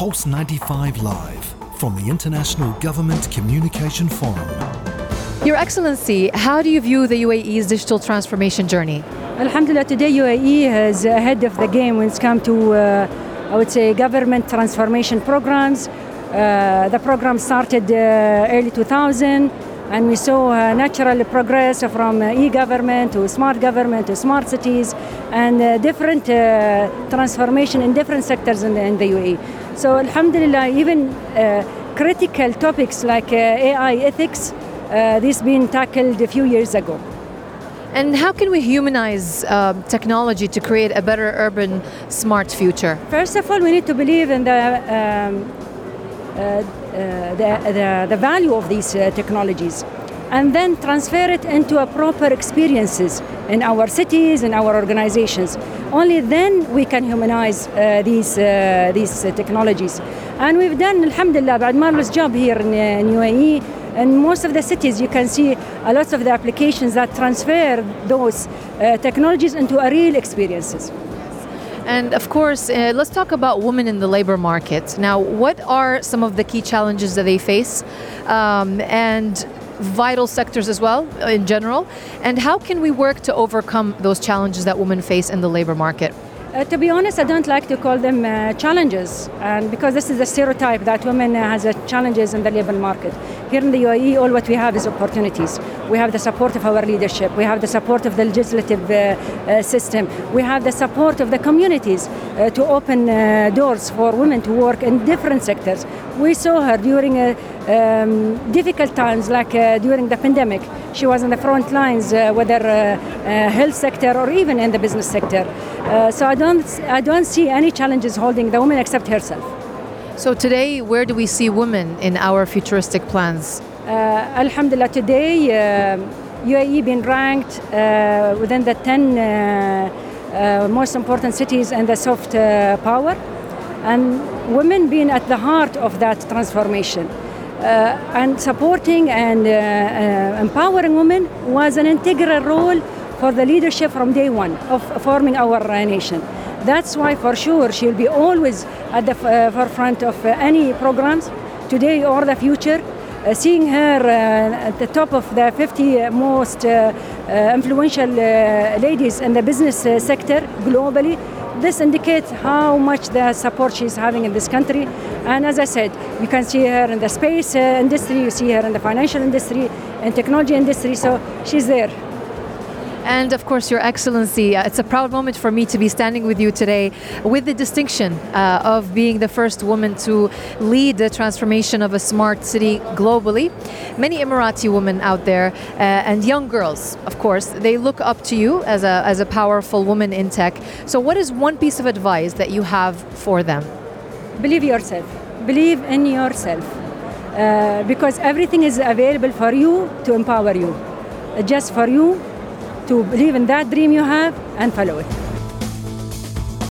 Pulse 95 Live from the International Government Communication Forum. Your Excellency, how do you view the UAE's digital transformation journey? Alhamdulillah, today UAE is ahead of the game when it comes to, uh, I would say, government transformation programs. Uh, the program started uh, early 2000 and we saw uh, natural progress from uh, e-government to smart government to smart cities and uh, different uh, transformation in different sectors in the, in the UAE. So Alhamdulillah, even uh, critical topics like uh, AI ethics, uh, this been tackled a few years ago. And how can we humanize uh, technology to create a better urban smart future? First of all, we need to believe in the, um, uh, uh, the, the, the value of these uh, technologies and then transfer it into a proper experiences in our cities and our organizations. Only then we can humanize uh, these, uh, these uh, technologies. And we've done, alhamdulillah, a marvelous job here in, uh, in UAE. In most of the cities, you can see a lot of the applications that transfer those uh, technologies into a real experiences. And of course, uh, let's talk about women in the labor market. Now, what are some of the key challenges that they face? Um, and vital sectors as well in general and how can we work to overcome those challenges that women face in the labor market uh, to be honest, I don't like to call them uh, challenges, and because this is a stereotype that women uh, has challenges in the labor market. Here in the UAE, all what we have is opportunities. We have the support of our leadership. We have the support of the legislative uh, uh, system. We have the support of the communities uh, to open doors for women to work in different sectors. We saw her during um, difficult times, like during the pandemic. She was in the front lines, whether health sector or even in the business sector. so I don't, I don't see any challenges holding the woman except herself. So today, where do we see women in our futuristic plans? Uh, Alhamdulillah, today uh, UAE been ranked uh, within the 10 uh, uh, most important cities in the soft uh, power, and women being at the heart of that transformation. and supporting and empowering women was an integral role for the leadership from day one of forming our nation. That's why, for sure, she'll be always at the uh, forefront of uh, any programs, today or the future. Uh, seeing her uh, at the top of the 50 most uh, influential ladies in the business sector globally, this indicates how much the support she's having in this country. And as I said, you can see her in the space industry, you see her in the financial industry and technology industry, so she's there. And of course, Your Excellency, uh, it's a proud moment for me to be standing with you today with the distinction uh, of being the first woman to lead the transformation of a smart city globally. Many Emirati women out there uh, and young girls, of course, they look up to you as a, as a powerful woman in tech. So, what is one piece of advice that you have for them? Believe yourself, believe in yourself. Uh, because everything is available for you to empower you. Just for you to believe in that dream you have and follow it.